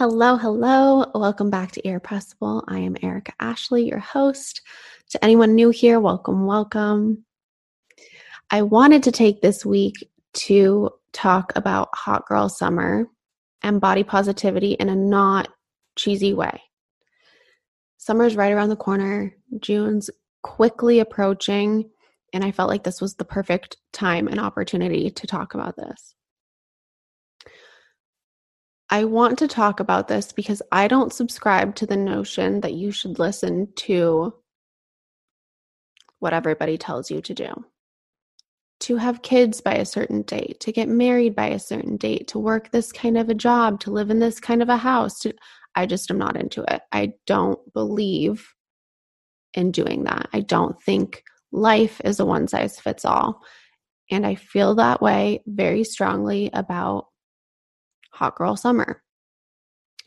Hello, hello. Welcome back to Irrepressible. I am Erica Ashley, your host. To anyone new here, welcome, welcome. I wanted to take this week to talk about hot girl summer and body positivity in a not cheesy way. Summer's right around the corner, June's quickly approaching, and I felt like this was the perfect time and opportunity to talk about this. I want to talk about this because I don't subscribe to the notion that you should listen to what everybody tells you to do. To have kids by a certain date, to get married by a certain date, to work this kind of a job, to live in this kind of a house. To, I just am not into it. I don't believe in doing that. I don't think life is a one size fits all. And I feel that way very strongly about Hot Girl Summer.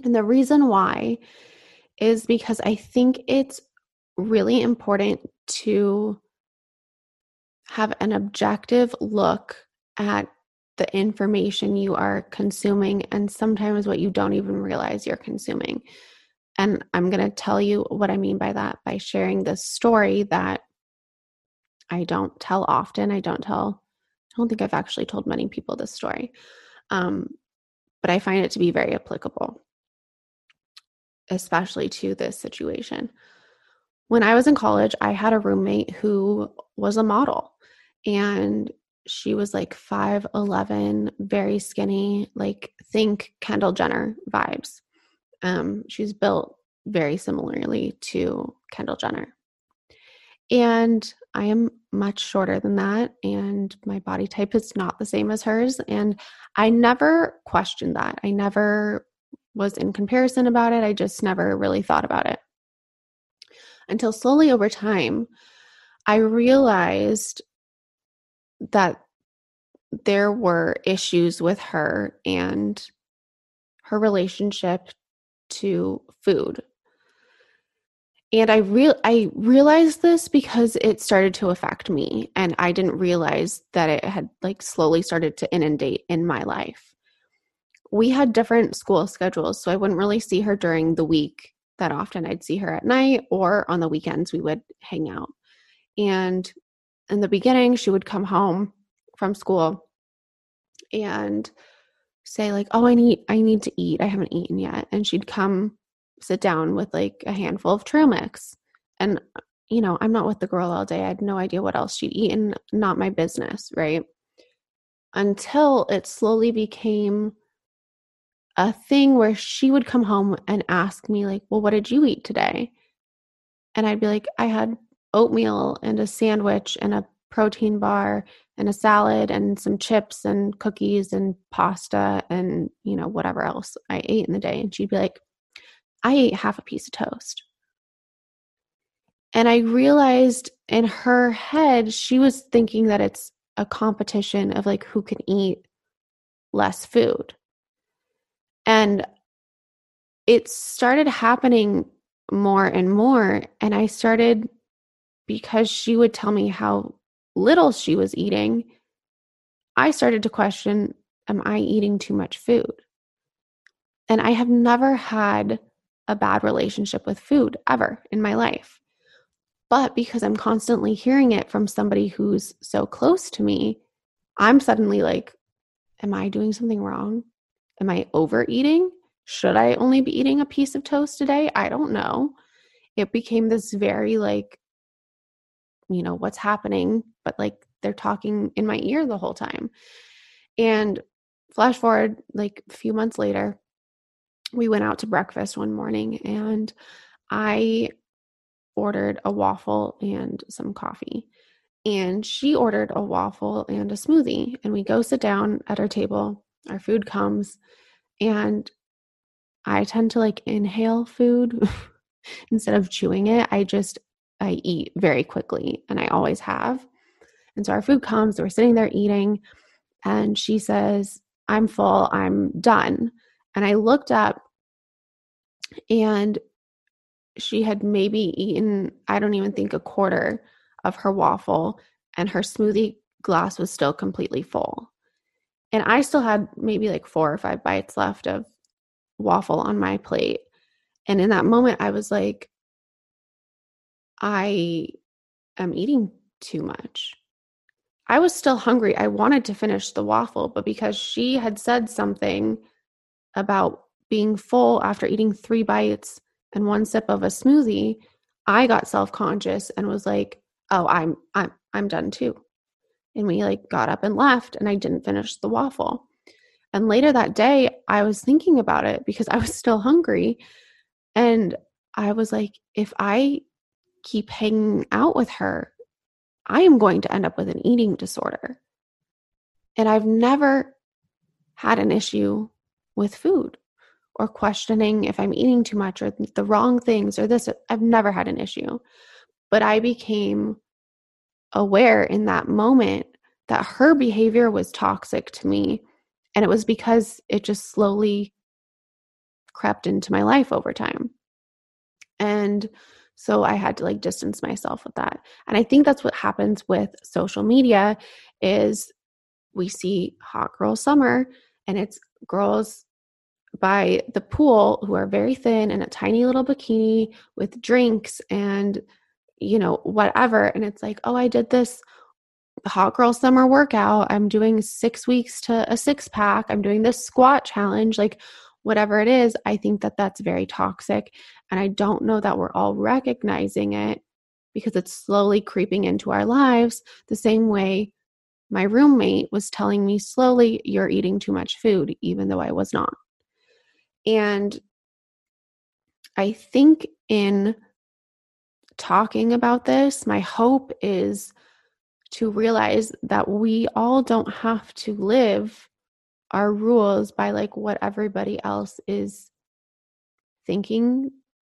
And the reason why is because I think it's really important to have an objective look at the information you are consuming and sometimes what you don't even realize you're consuming. And I'm going to tell you what I mean by that by sharing this story that I don't tell often. I don't tell, I don't think I've actually told many people this story. Um, but I find it to be very applicable, especially to this situation. When I was in college, I had a roommate who was a model and she was like 5'11, very skinny, like think Kendall Jenner vibes. Um, she's built very similarly to Kendall Jenner. And I am much shorter than that, and my body type is not the same as hers. And I never questioned that. I never was in comparison about it. I just never really thought about it. Until slowly over time, I realized that there were issues with her and her relationship to food and i real i realized this because it started to affect me and i didn't realize that it had like slowly started to inundate in my life. We had different school schedules so i wouldn't really see her during the week that often. I'd see her at night or on the weekends we would hang out. And in the beginning she would come home from school and say like oh i need i need to eat. I haven't eaten yet. And she'd come sit down with like a handful of trail mix. And, you know, I'm not with the girl all day. I had no idea what else she'd eaten, not my business, right? Until it slowly became a thing where she would come home and ask me, like, well, what did you eat today? And I'd be like, I had oatmeal and a sandwich and a protein bar and a salad and some chips and cookies and pasta and, you know, whatever else I ate in the day. And she'd be like, I ate half a piece of toast. And I realized in her head, she was thinking that it's a competition of like who can eat less food. And it started happening more and more. And I started, because she would tell me how little she was eating, I started to question Am I eating too much food? And I have never had a bad relationship with food ever in my life. But because I'm constantly hearing it from somebody who's so close to me, I'm suddenly like, Am I doing something wrong? Am I overeating? Should I only be eating a piece of toast today? I don't know. It became this very like, you know, what's happening, but like they're talking in my ear the whole time. And flash forward like a few months later, we went out to breakfast one morning and I ordered a waffle and some coffee. And she ordered a waffle and a smoothie. And we go sit down at our table. Our food comes. And I tend to like inhale food instead of chewing it. I just, I eat very quickly and I always have. And so our food comes. We're sitting there eating. And she says, I'm full. I'm done. And I looked up and she had maybe eaten, I don't even think a quarter of her waffle, and her smoothie glass was still completely full. And I still had maybe like four or five bites left of waffle on my plate. And in that moment, I was like, I am eating too much. I was still hungry. I wanted to finish the waffle, but because she had said something about being full after eating three bites and one sip of a smoothie, I got self-conscious and was like, "Oh, I'm I'm I'm done too." And we like got up and left and I didn't finish the waffle. And later that day, I was thinking about it because I was still hungry and I was like, if I keep hanging out with her, I am going to end up with an eating disorder. And I've never had an issue with food or questioning if I'm eating too much or the wrong things or this. I've never had an issue. But I became aware in that moment that her behavior was toxic to me. And it was because it just slowly crept into my life over time. And so I had to like distance myself with that. And I think that's what happens with social media is we see hot girl summer and it's girls by the pool who are very thin in a tiny little bikini with drinks and you know whatever. And it's like oh I did this hot girl summer workout. I'm doing 6 weeks to a six pack. I'm doing this squat challenge like whatever it is, I think that that's very toxic. And I don't know that we're all recognizing it because it's slowly creeping into our lives the same way my roommate was telling me slowly, you're eating too much food, even though I was not. And I think in talking about this, my hope is to realize that we all don't have to live our rules by like what everybody else is thinking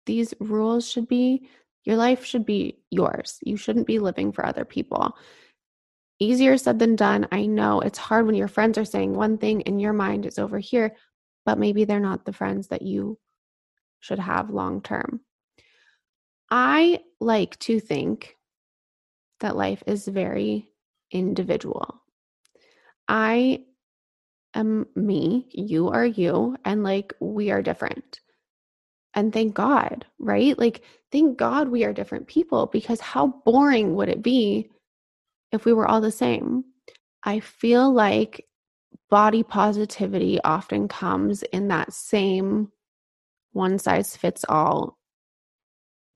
these rules should be. Your life should be yours. You shouldn't be living for other people. Easier said than done. I know it's hard when your friends are saying one thing and your mind is over here, but maybe they're not the friends that you should have long term. I like to think that life is very individual. I am me, you are you, and like we are different. And thank God, right? Like, thank God we are different people because how boring would it be if we were all the same? I feel like body positivity often comes in that same one size fits all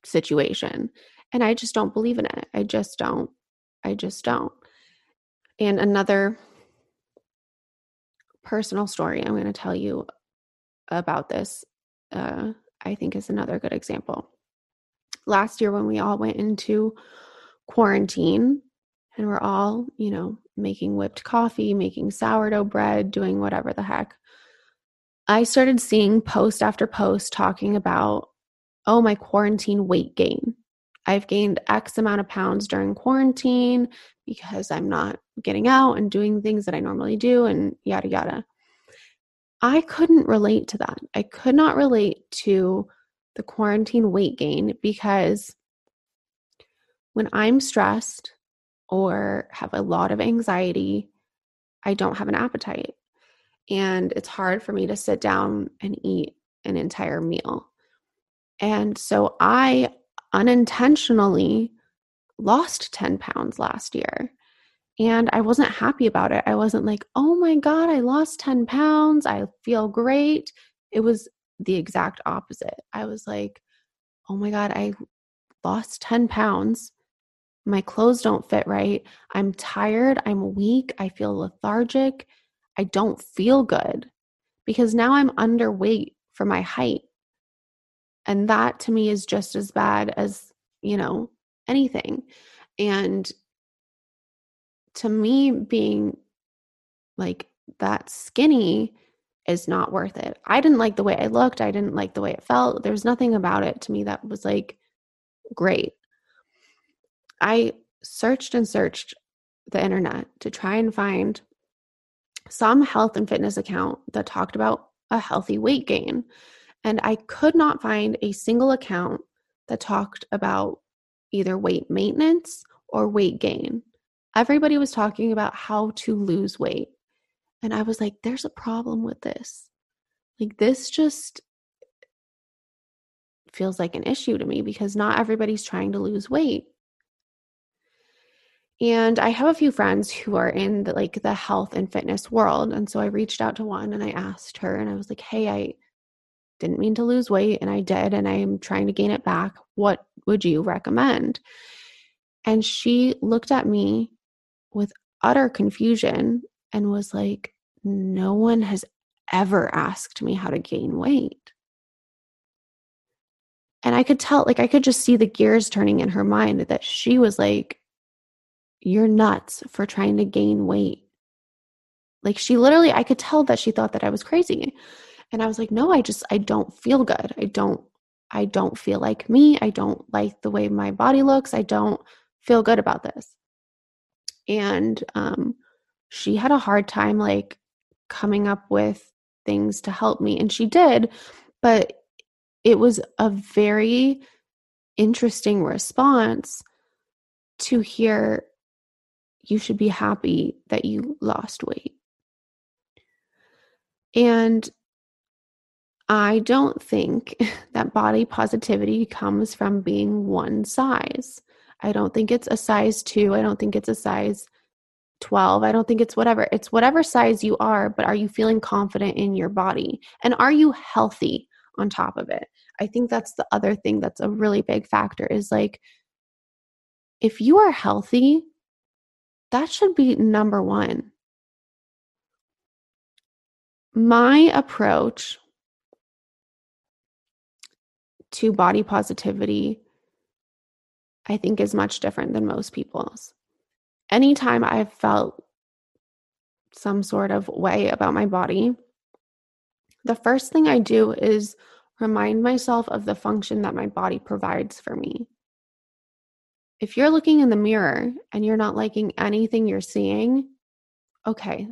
situation. And I just don't believe in it. I just don't. I just don't. And another personal story I'm going to tell you about this, uh, I think is another good example. Last year, when we all went into quarantine and we're all, you know, making whipped coffee, making sourdough bread, doing whatever the heck, I started seeing post after post talking about, oh, my quarantine weight gain. I've gained X amount of pounds during quarantine because I'm not getting out and doing things that I normally do and yada yada. I couldn't relate to that. I could not relate to the quarantine weight gain because when I'm stressed or have a lot of anxiety, I don't have an appetite. And it's hard for me to sit down and eat an entire meal. And so I unintentionally lost 10 pounds last year. And I wasn't happy about it. I wasn't like, oh my God, I lost 10 pounds. I feel great. It was the exact opposite. I was like, oh my God, I lost 10 pounds. My clothes don't fit right. I'm tired. I'm weak. I feel lethargic. I don't feel good because now I'm underweight for my height. And that to me is just as bad as, you know, anything. And to me, being like that skinny is not worth it. I didn't like the way I looked. I didn't like the way it felt. There was nothing about it to me that was like great. I searched and searched the internet to try and find some health and fitness account that talked about a healthy weight gain. And I could not find a single account that talked about either weight maintenance or weight gain. Everybody was talking about how to lose weight. And I was like, there's a problem with this. like this just feels like an issue to me because not everybody's trying to lose weight. And I have a few friends who are in the, like the health and fitness world. And so I reached out to one and I asked her and I was like, "Hey, I didn't mean to lose weight and I did and I'm trying to gain it back. What would you recommend?" And she looked at me with utter confusion and was like, "No one has ever asked me how to gain weight." And I could tell, like, I could just see the gears turning in her mind that she was like, You're nuts for trying to gain weight. Like, she literally, I could tell that she thought that I was crazy. And I was like, No, I just, I don't feel good. I don't, I don't feel like me. I don't like the way my body looks. I don't feel good about this. And um, she had a hard time, like, coming up with things to help me. And she did. But it was a very interesting response to hear you should be happy that you lost weight. And I don't think that body positivity comes from being one size. I don't think it's a size two. I don't think it's a size 12. I don't think it's whatever. It's whatever size you are, but are you feeling confident in your body? And are you healthy? on top of it. I think that's the other thing that's a really big factor is like if you are healthy, that should be number one. My approach to body positivity, I think, is much different than most people's. Anytime I've felt some sort of way about my body, the first thing I do is remind myself of the function that my body provides for me. If you're looking in the mirror and you're not liking anything you're seeing, okay.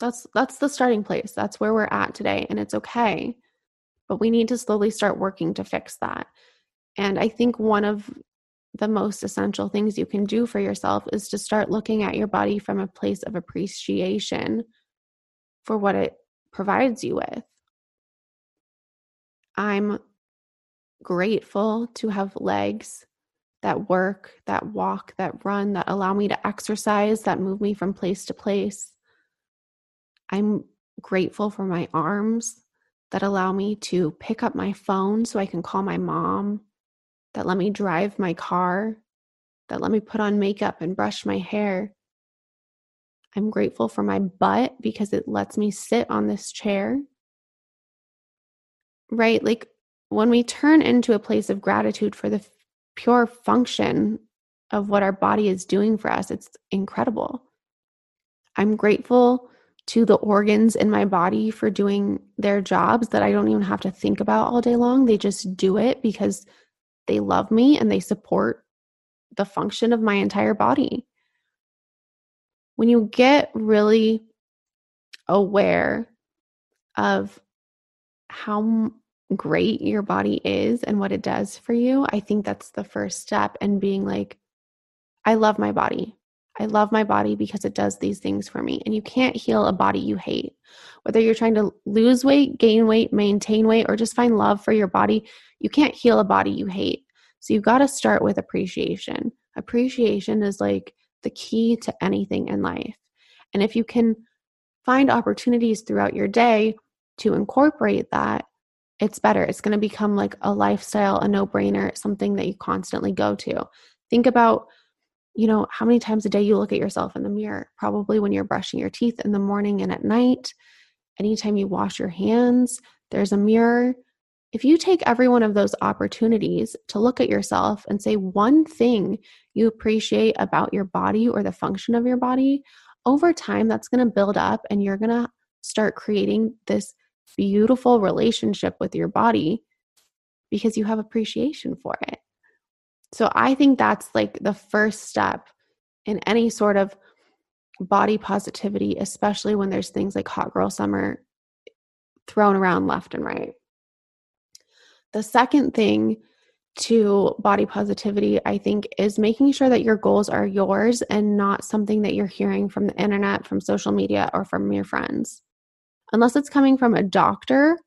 That's that's the starting place. That's where we're at today and it's okay. But we need to slowly start working to fix that. And I think one of the most essential things you can do for yourself is to start looking at your body from a place of appreciation for what it provides you with. I'm grateful to have legs that work, that walk, that run, that allow me to exercise, that move me from place to place. I'm grateful for my arms that allow me to pick up my phone so I can call my mom, that let me drive my car, that let me put on makeup and brush my hair, I'm grateful for my butt because it lets me sit on this chair. Right? Like when we turn into a place of gratitude for the pure function of what our body is doing for us, it's incredible. I'm grateful to the organs in my body for doing their jobs that I don't even have to think about all day long. They just do it because they love me and they support the function of my entire body when you get really aware of how great your body is and what it does for you, I think that's the first step and being like, I love my body. I love my body because it does these things for me. And you can't heal a body you hate. Whether you're trying to lose weight, gain weight, maintain weight, or just find love for your body, you can't heal a body you hate. So you've got to start with appreciation. Appreciation is like the key to anything in life. And if you can find opportunities throughout your day to incorporate that, it's better. It's going to become like a lifestyle, a no brainer, something that you constantly go to. Think about, you know, how many times a day you look at yourself in the mirror. Probably when you're brushing your teeth in the morning and at night. Anytime you wash your hands, there's a mirror. If you take every one of those opportunities to look at yourself and say one thing you appreciate about your body or the function of your body, over time that's going to build up and you're going to start creating this beautiful relationship with your body because you have appreciation for it. So I think that's like the first step in any sort of body positivity, especially when there's things like hot girl summer thrown around left and right. The second thing to body positivity, I think, is making sure that your goals are yours and not something that you're hearing from the internet, from social media, or from your friends. Unless it's coming from a doctor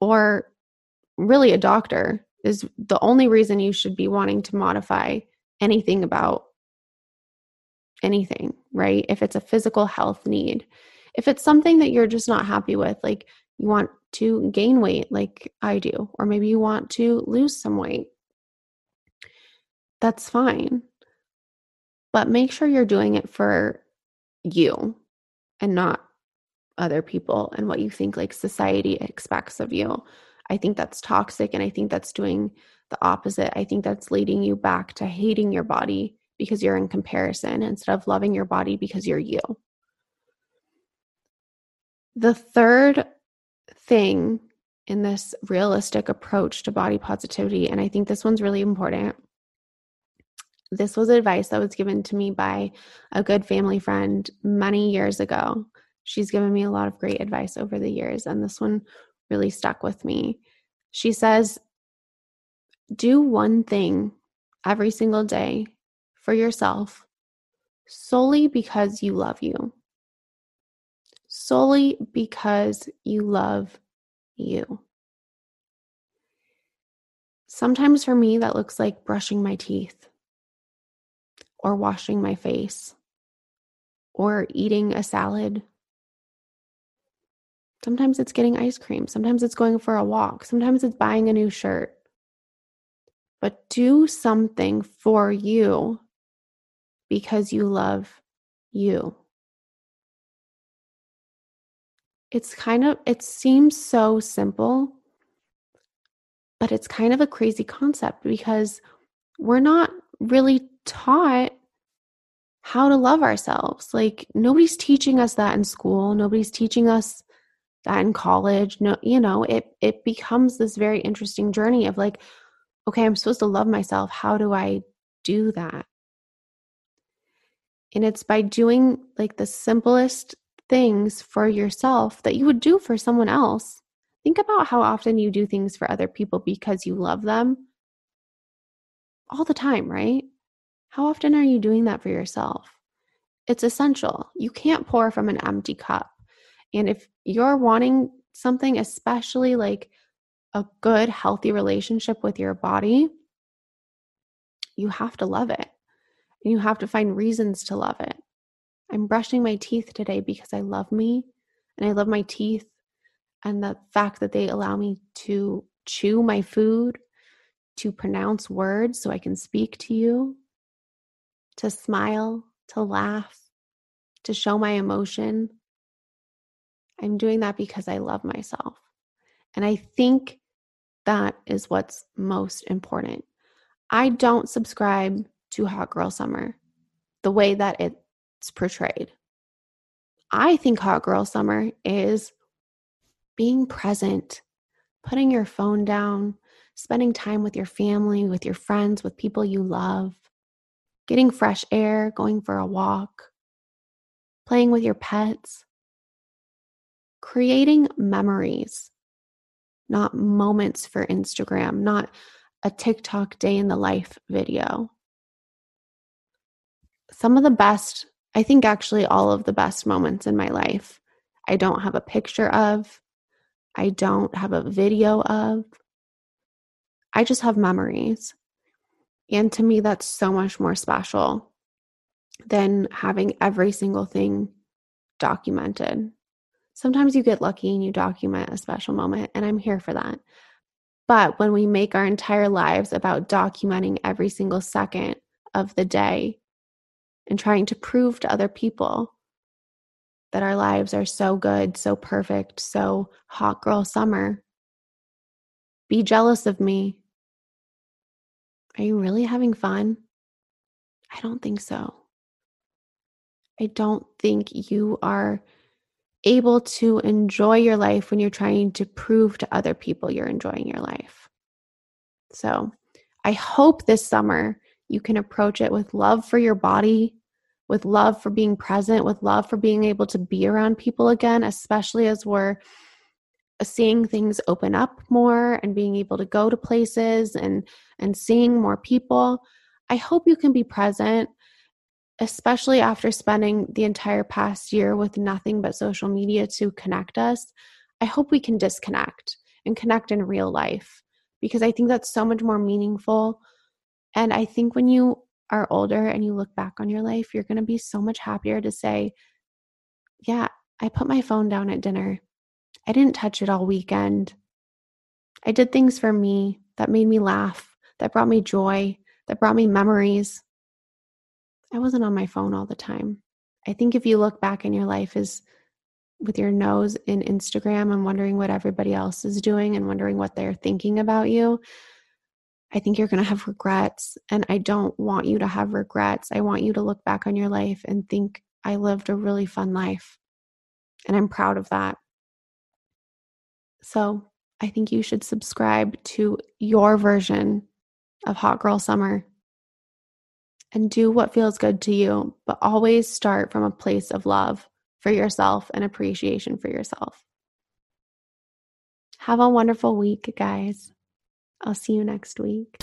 or really a doctor is the only reason you should be wanting to modify anything about anything, right? If it's a physical health need. If it's something that you're just not happy with, like you want to gain weight like I do, or maybe you want to lose some weight, that's fine. But make sure you're doing it for you and not other people and what you think like society expects of you. I think that's toxic and I think that's doing the opposite. I think that's leading you back to hating your body because you're in comparison instead of loving your body because you're you. The third thing in this realistic approach to body positivity, and I think this one's really important. This was advice that was given to me by a good family friend many years ago. She's given me a lot of great advice over the years, and this one really stuck with me. She says, Do one thing every single day for yourself solely because you love you. Solely because you love you. Sometimes for me, that looks like brushing my teeth or washing my face or eating a salad Sometimes it's getting ice cream. Sometimes it's going for a walk. Sometimes it's buying a new shirt. But do something for you because you love you. It's kind of, it seems so simple, but it's kind of a crazy concept because we're not really taught how to love ourselves. Like, nobody's teaching us that in school. Nobody's teaching us that in college no you know it it becomes this very interesting journey of like okay i'm supposed to love myself. How do i do that? And it's by doing like the simplest things for yourself that you would do for someone else. Think about how often you do things for other people because you love them. All the time right? How often are you doing that for yourself? It's essential. You can't pour from an empty cup. And if you're wanting something, especially like a good, healthy relationship with your body, you have to love it. And you have to find reasons to love it. I'm brushing my teeth today because I love me and I love my teeth and the fact that they allow me to chew my food, to pronounce words so I can speak to you, to smile, to laugh, to show my emotion, I'm doing that because I love myself. And I think that is what's most important. I don't subscribe to Hot Girl Summer the way that it's portrayed. I think Hot Girl Summer is being present, putting your phone down, spending time with your family, with your friends, with people you love, getting fresh air, going for a walk, playing with your pets, creating memories, not moments for Instagram, not a TikTok day in the life video. Some of the best, I think actually all of the best moments in my life, I don't have a picture of, I don't have a video of. I just have memories. And to me, that's so much more special than having every single thing documented sometimes you get lucky and you document a special moment, and I'm here for that. But when we make our entire lives about documenting every single second of the day and trying to prove to other people that our lives are so good, so perfect, so hot girl summer, be jealous of me. Are you really having fun? I don't think so. I don't think you are able to enjoy your life when you're trying to prove to other people you're enjoying your life. So, I hope this summer you can approach it with love for your body, with love for being present, with love for being able to be around people again, especially as we're seeing things open up more and being able to go to places and and seeing more people. I hope you can be present especially after spending the entire past year with nothing but social media to connect us, I hope we can disconnect and connect in real life because I think that's so much more meaningful. And I think when you are older and you look back on your life, you're going to be so much happier to say, yeah, I put my phone down at dinner. I didn't touch it all weekend. I did things for me that made me laugh, that brought me joy, that brought me memories. I wasn't on my phone all the time. I think if you look back in your life is with your nose in Instagram and wondering what everybody else is doing and wondering what they're thinking about you, I think you're going to have regrets. And I don't want you to have regrets. I want you to look back on your life and think, I lived a really fun life. And I'm proud of that. So I think you should subscribe to your version of Hot Girl Summer and do what feels good to you, but always start from a place of love for yourself and appreciation for yourself. Have a wonderful week, guys. I'll see you next week.